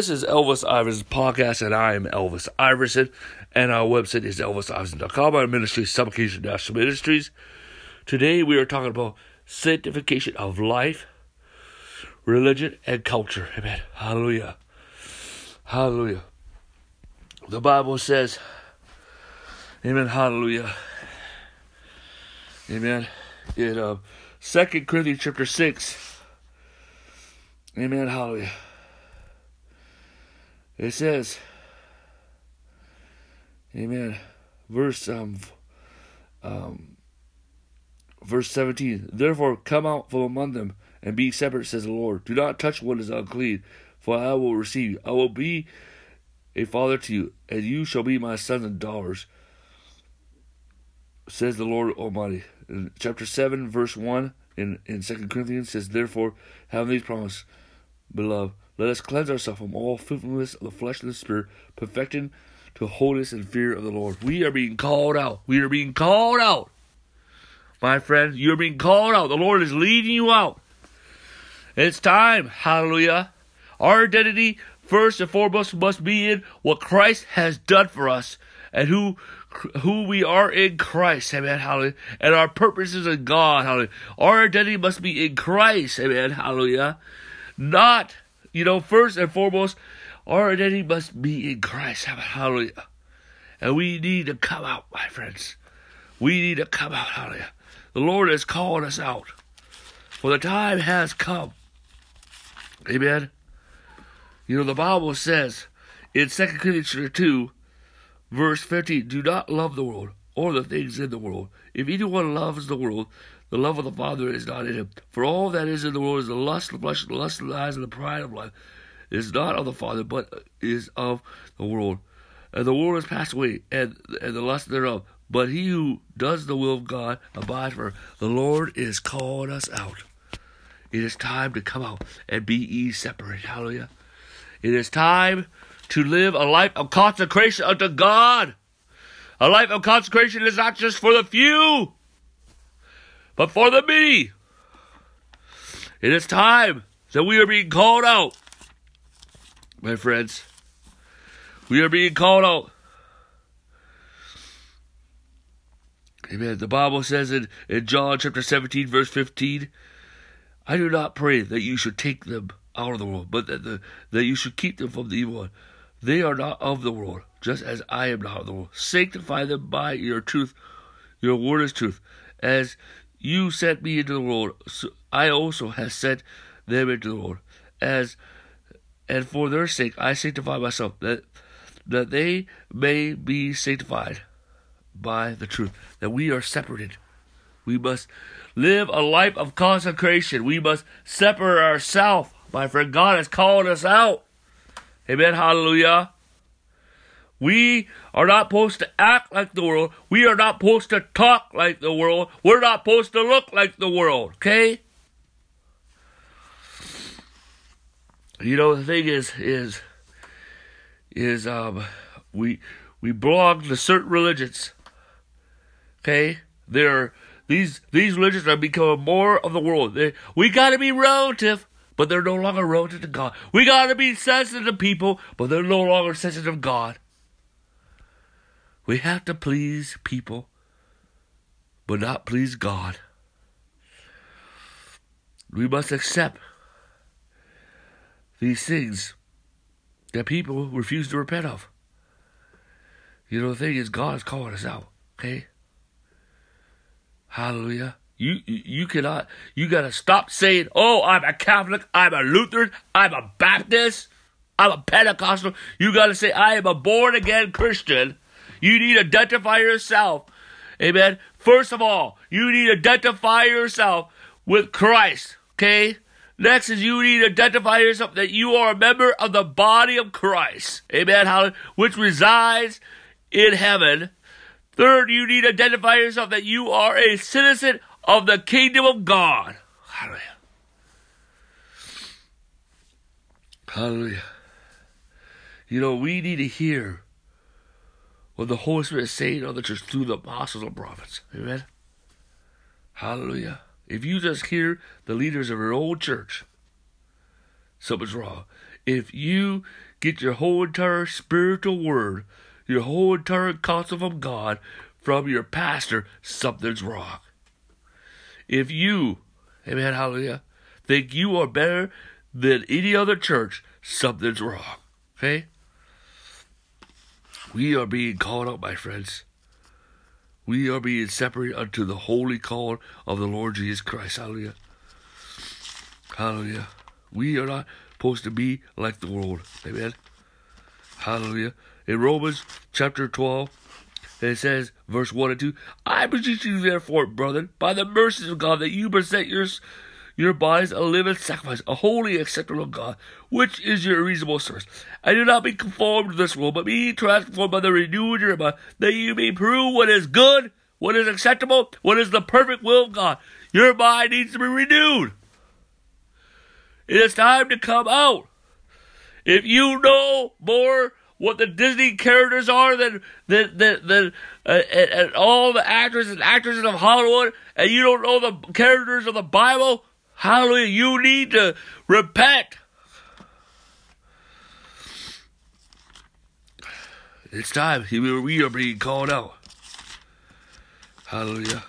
This is Elvis Iverson's podcast, and I am Elvis Iverson, and our website is elvisiverson.com. Our ministry is Supplication National Ministries. Today we are talking about sanctification of life, religion, and culture. Amen. Hallelujah. Hallelujah. The Bible says, Amen. Hallelujah. Amen. In uh, 2 Corinthians chapter 6, Amen. Hallelujah. It says, Amen. Verse um, um, verse seventeen. Therefore, come out from among them and be separate, says the Lord. Do not touch what is unclean, for I will receive you. I will be a father to you, and you shall be my sons and daughters, says the Lord Almighty. In chapter seven, verse one in in Second Corinthians says, Therefore, having these promises, beloved let us cleanse ourselves from all filthiness of the flesh and the spirit, perfecting to holiness and fear of the Lord. We are being called out. We are being called out. My friend, you're being called out. The Lord is leading you out. It's time. Hallelujah. Our identity, first and foremost, must be in what Christ has done for us and who who we are in Christ. Amen. Hallelujah. And our purpose is in God. Hallelujah. Our identity must be in Christ. Amen. Hallelujah. Not you know, first and foremost, our identity must be in Christ. Hallelujah. And we need to come out, my friends. We need to come out. Hallelujah. The Lord is calling us out. For the time has come. Amen. You know, the Bible says in 2 Corinthians 2, verse 15, Do not love the world or the things in the world. If anyone loves the world, the love of the Father is not in him. For all that is in the world is the lust of the flesh, the lust of the eyes, and the pride of life. It is not of the Father, but is of the world. And the world has passed away, and, and the lust thereof. But he who does the will of God abides forever. The Lord is calling us out. It is time to come out and be ye separate. Hallelujah. It is time to live a life of consecration unto God. A life of consecration is not just for the few but for the many. It is time that we are being called out, my friends. We are being called out. Amen. The Bible says in, in John chapter 17, verse 15, I do not pray that you should take them out of the world, but that, the, that you should keep them from the evil one. They are not of the world, just as I am not of the world. Sanctify them by your truth. Your word is truth. As you sent me into the world, so I also have sent them into the world. As and for their sake I sanctify myself, that that they may be sanctified by the truth. That we are separated. We must live a life of consecration. We must separate ourselves. My friend, God has called us out. Amen. Hallelujah. We are not supposed to act like the world. We are not supposed to talk like the world. We're not supposed to look like the world, okay? You know the thing is is is um we we belong to certain religions. Okay? They're these these religions are becoming more of the world. They, we gotta be relative, but they're no longer relative to God. We gotta be sensitive to people, but they're no longer sensitive to God. We have to please people, but not please God. We must accept these things that people refuse to repent of. You know, the thing is, God is calling us out, okay? Hallelujah. You, you cannot, you gotta stop saying, oh, I'm a Catholic, I'm a Lutheran, I'm a Baptist, I'm a Pentecostal. You gotta say, I am a born again Christian you need to identify yourself. Amen. First of all, you need to identify yourself with Christ. Okay? Next is you need to identify yourself that you are a member of the body of Christ. Amen. How, which resides in heaven. Third, you need to identify yourself that you are a citizen of the kingdom of God. Hallelujah. Hallelujah. You know, we need to hear what the Holy Spirit is saying on the church through the apostles and prophets. Amen. Hallelujah. If you just hear the leaders of your old church something's wrong. If you get your whole entire spiritual word, your whole entire counsel from God, from your pastor, something's wrong. If you, amen, hallelujah, think you are better than any other church, something's wrong. Okay? We are being called out, my friends. We are being separated unto the holy call of the Lord Jesus Christ. Hallelujah. Hallelujah. We are not supposed to be like the world. Amen. Hallelujah. In Romans chapter 12, it says, verse 1 and 2, I beseech you, therefore, brethren, by the mercies of God, that you present your, your bodies a living sacrifice, a holy acceptable God, which is your reasonable service. And do not be conformed to this world, but be transformed by the renewing of your mind, that you may prove what is good, what is acceptable, what is the perfect will of God. Your mind needs to be renewed. It is time to come out. If you know more what the Disney characters are than than than, than uh, and, and all the actors and actresses of Hollywood, and you don't know the characters of the Bible, hallelujah, you need to repent. It's time. We are being called out. Hallelujah.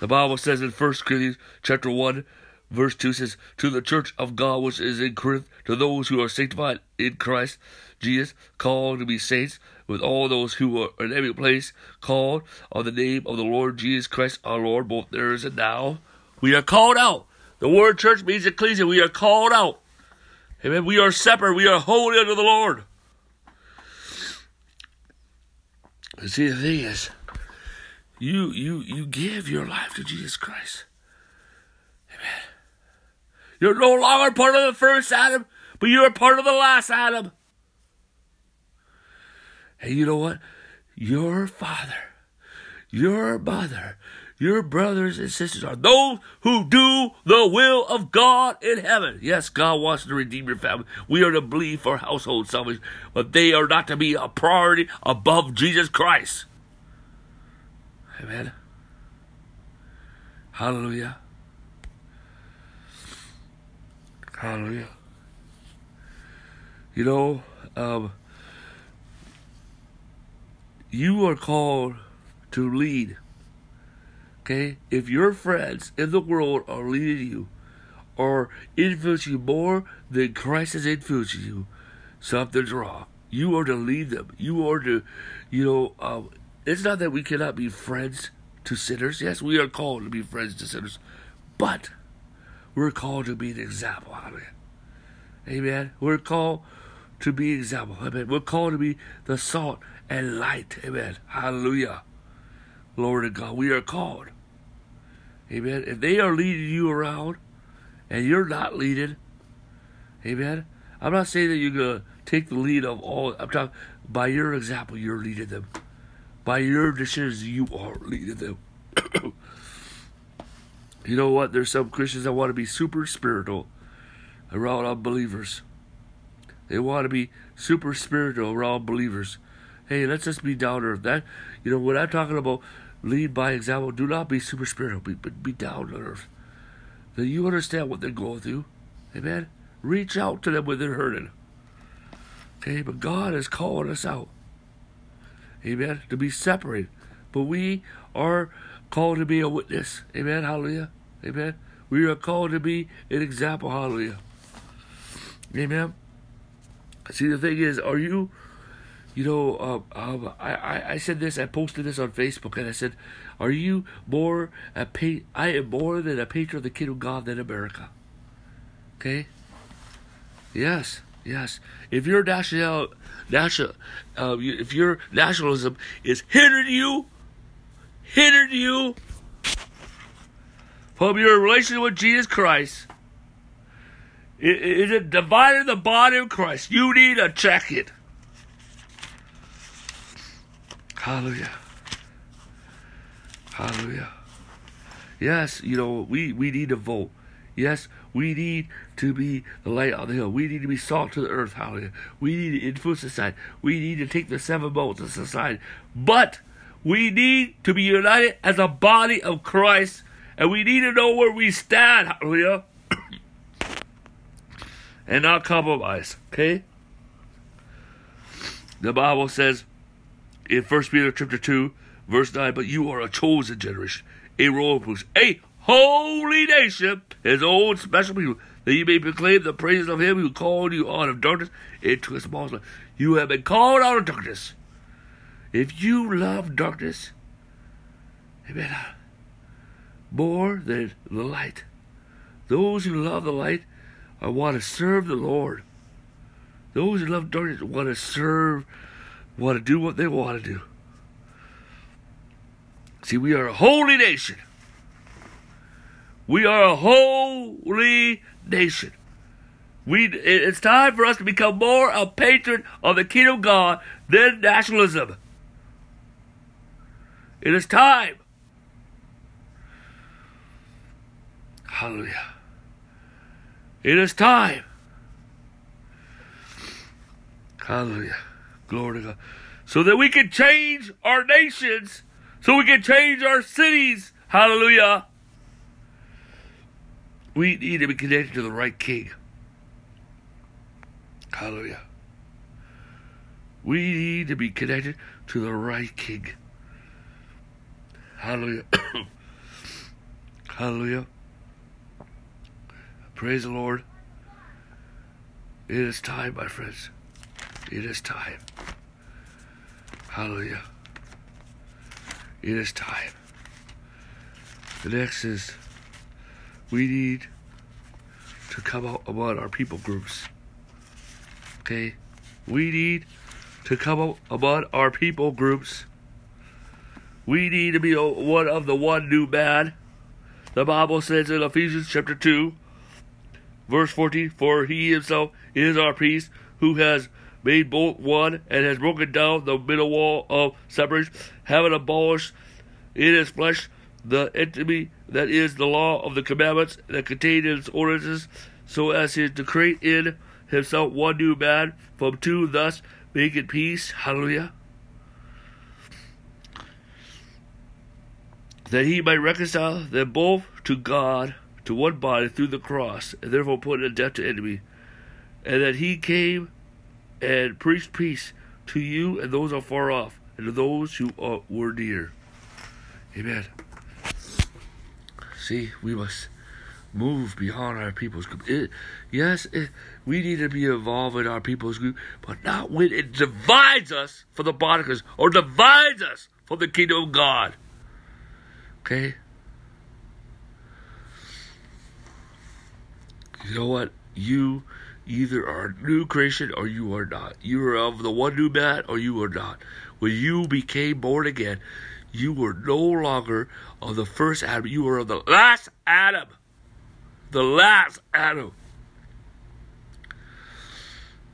The Bible says in 1 Corinthians chapter 1, verse 2 says, To the church of God which is in Corinth, to those who are sanctified in Christ Jesus, called to be saints, with all those who are in every place called on the name of the Lord Jesus Christ our Lord, both there is and now. We are called out. The word church means ecclesia. We are called out. Amen. We are separate. We are holy unto the Lord. And see, the thing is, you you you give your life to Jesus Christ. Amen. You're no longer part of the first Adam, but you are part of the last Adam. And you know what? Your father, your mother, your brothers and sisters are those who do the will of God in heaven. Yes, God wants to redeem your family. We are to believe for household salvation, but they are not to be a priority above Jesus Christ. Amen. Hallelujah. Hallelujah. You know, um, you are called to lead. Okay? If your friends in the world are leading you or influencing you more than Christ is influencing you, something's wrong. You are to lead them. You are to, you know, um, it's not that we cannot be friends to sinners. Yes, we are called to be friends to sinners. But we're called to be an example. Amen. Amen. We're called to be example. Amen. We're called to be the salt and light. Amen. Hallelujah. Lord of God. We are called. Amen. If they are leading you around and you're not leading, amen. I'm not saying that you're gonna take the lead of all I'm talking by your example, you're leading them. By your decisions, you are leading them. You know what? There's some Christians that want to be super spiritual around unbelievers. They want to be super spiritual around believers. Hey, let's just be down to earth. That you know, what I'm talking about lead by example, do not be super spiritual, be, but be down to earth. That you understand what they're going through. Amen. Reach out to them when they're hurting. Okay, but God is calling us out. Amen. To be separated. But we are called to be a witness. Amen. Hallelujah. Amen. We are called to be an example. Hallelujah. Amen. See, the thing is, are you, you know, um, um, I, I, said this, I posted this on Facebook, and I said, are you more a pa- I am more than a patron of the kingdom of God than America. Okay? Yes, yes. If your national, national, uh, if your nationalism is hindering you, hindering you from your relationship with Jesus Christ, is it dividing the body of Christ? You need to check it. Hallelujah. Hallelujah. Yes, you know, we, we need to vote. Yes, we need to be the light on the hill. We need to be salt to the earth. Hallelujah. We need to influence society. We need to take the seven votes of society. But we need to be united as a body of Christ and we need to know where we stand. Hallelujah. and not compromise. Okay? The Bible says in 1 Peter chapter 2, verse 9, but you are a chosen generation, a royal priest, a holy nation, his own special people, that you may proclaim the praises of him who called you out of darkness into his marvelous light. You have been called out of darkness. If you love darkness, amen, more than the light, those who love the light are want to serve the Lord. Those who love darkness want to serve, want to do what they want to do. See, we are a holy nation. We are a holy nation. We, it's time for us to become more a patron of the kingdom of God than nationalism. It is time. Hallelujah. It is time. Hallelujah. Glory to God. So that we can change our nations, so we can change our cities. Hallelujah. We need to be connected to the right king. Hallelujah. We need to be connected to the right king. Hallelujah. Hallelujah. Praise the Lord. It is time, my friends. It is time. Hallelujah. It is time. The next is we need to come out about our people groups. Okay? We need to come out about our people groups. We need to be one of the one new man. The Bible says in Ephesians chapter 2, verse 14, For he himself is our priest who has made both one and has broken down the middle wall of separation, having abolished in his flesh the enemy that is the law of the commandments that contain in its ordinances, so as to create in himself one new man from two, thus making peace. Hallelujah. that he might reconcile them both to God to one body through the cross, and therefore put an death to enemy, and that he came and preached peace to you and those are far off, and to those who are, were near. Amen. See, we must move beyond our people's group. It, yes, it, we need to be involved in our people's group, but not when it divides us from the body or divides us from the kingdom of God. Okay? You know what? You either are new creation or you are not. You are of the one new man or you are not. When you became born again, you were no longer of the first Adam. You were of the last Adam. The last Adam.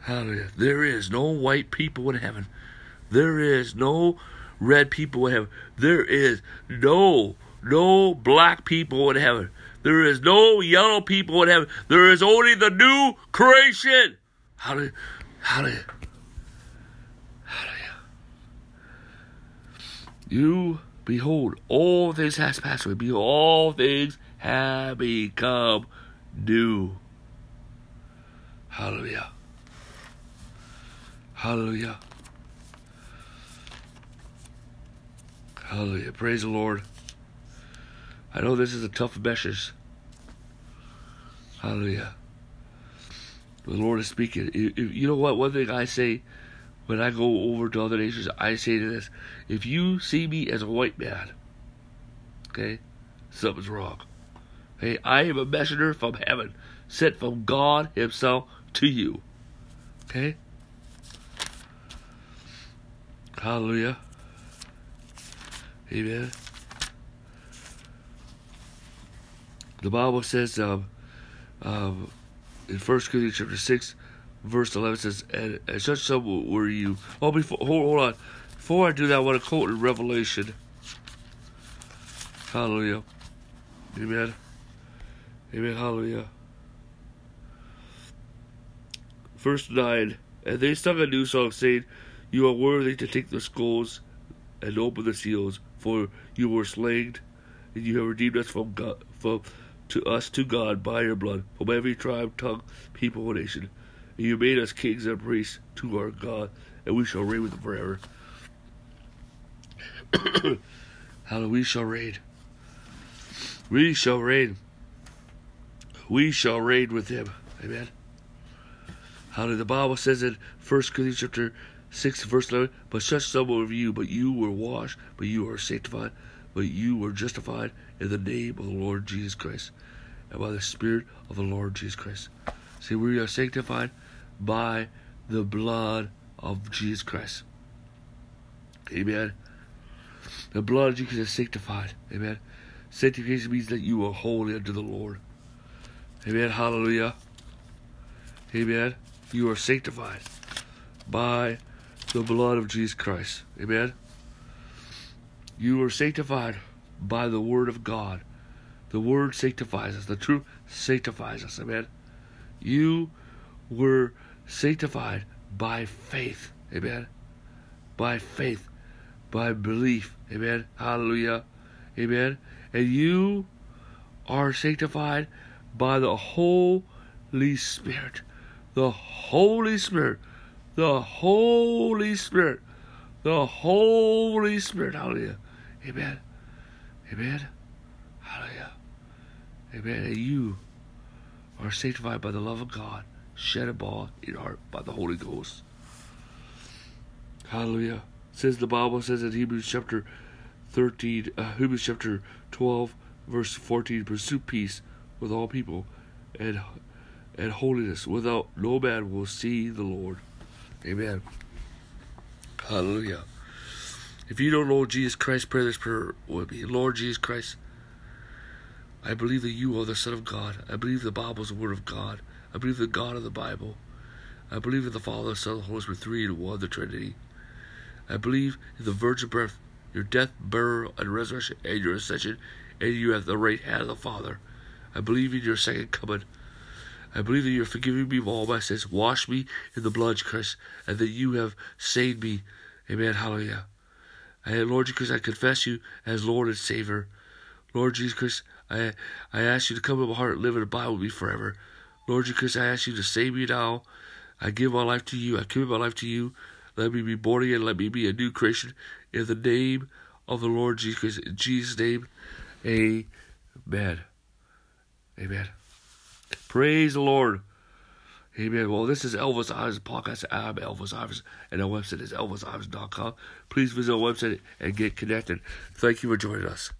Hallelujah. There is no white people in heaven. There is no red people in heaven. There is no no black people in heaven. There is no yellow people in heaven. There is only the new creation. Hallelujah. Hallelujah. Hallelujah. You behold, all things has passed away. Behold, all things have become new. Hallelujah. Hallelujah. Hallelujah. Praise the Lord. I know this is a tough message. Hallelujah. The Lord is speaking. You know what? One thing I say when I go over to other nations, I say to this if you see me as a white man, okay, something's wrong. Hey, I am a messenger from heaven, sent from God Himself to you. Okay? Hallelujah. Amen. The Bible says um, um, in First Corinthians chapter six, verse eleven says, "And, and such some were you." Oh, before hold, hold on, before I do that, I want to quote in Revelation. Hallelujah, Amen, Amen, Hallelujah. Verse nine, and they sung a new song, saying, "You are worthy to take the scrolls and open the seals, for you were slain, and you have redeemed us from God, from to us to God by your blood from every tribe, tongue, people, and nation. And you made us kings and priests to our God, and we shall reign with him forever. Hallelujah, we shall reign. We shall reign. We shall reign with him. Amen. Hallelujah. The Bible says in 1 Corinthians chapter 6, verse 11, But such some of you, but you were washed, but you are sanctified, but you were justified in the name of the Lord Jesus Christ, and by the Spirit of the Lord Jesus Christ. See, we are sanctified by the blood of Jesus Christ. Amen. The blood of Jesus is sanctified. Amen. Sanctification means that you are holy unto the Lord. Amen. Hallelujah. Amen. You are sanctified by the blood of Jesus Christ. Amen. You are sanctified by the word of God. The word sanctifies us. The truth sanctifies us. Amen. You were sanctified by faith. Amen. By faith. By belief. Amen. Hallelujah. Amen. And you are sanctified by the Holy Spirit. The Holy Spirit. The Holy Spirit. The Holy Spirit. Hallelujah. Amen. Amen. Hallelujah. Amen. And you are sanctified by the love of God, shed abroad in heart by the Holy Ghost. Hallelujah. Says the Bible says in Hebrews chapter 13, uh, Hebrews chapter 12, verse 14, pursue peace with all people and and holiness. Without no man will see the Lord. Amen. Hallelujah. If you don't know Jesus Christ, pray this prayer with me. Lord Jesus Christ, I believe that you are the Son of God. I believe the Bible is the Word of God. I believe the God of the Bible. I believe in the Father, the Son, and the Holy Spirit, three in one, the Trinity. I believe in the virgin birth, your death, burial, and resurrection, and your ascension, and you have the right hand of the Father. I believe in your second coming. I believe that you're forgiving me of all my sins. Wash me in the blood of Christ, and that you have saved me. Amen. Hallelujah. And Lord Jesus Christ, I confess you as Lord and Savior. Lord Jesus Christ, I I ask you to come in my heart and live and abide with me forever. Lord Jesus Christ, I ask you to save me now. I give my life to you. I commit my life to you. Let me be born again. Let me be a new creation. In the name of the Lord Jesus. In Jesus' name, amen. Amen. Praise the Lord. Amen. Well, this is Elvis Ives podcast. I'm Elvis Ives, and our website is elvisives.com. Please visit our website and get connected. Thank you for joining us.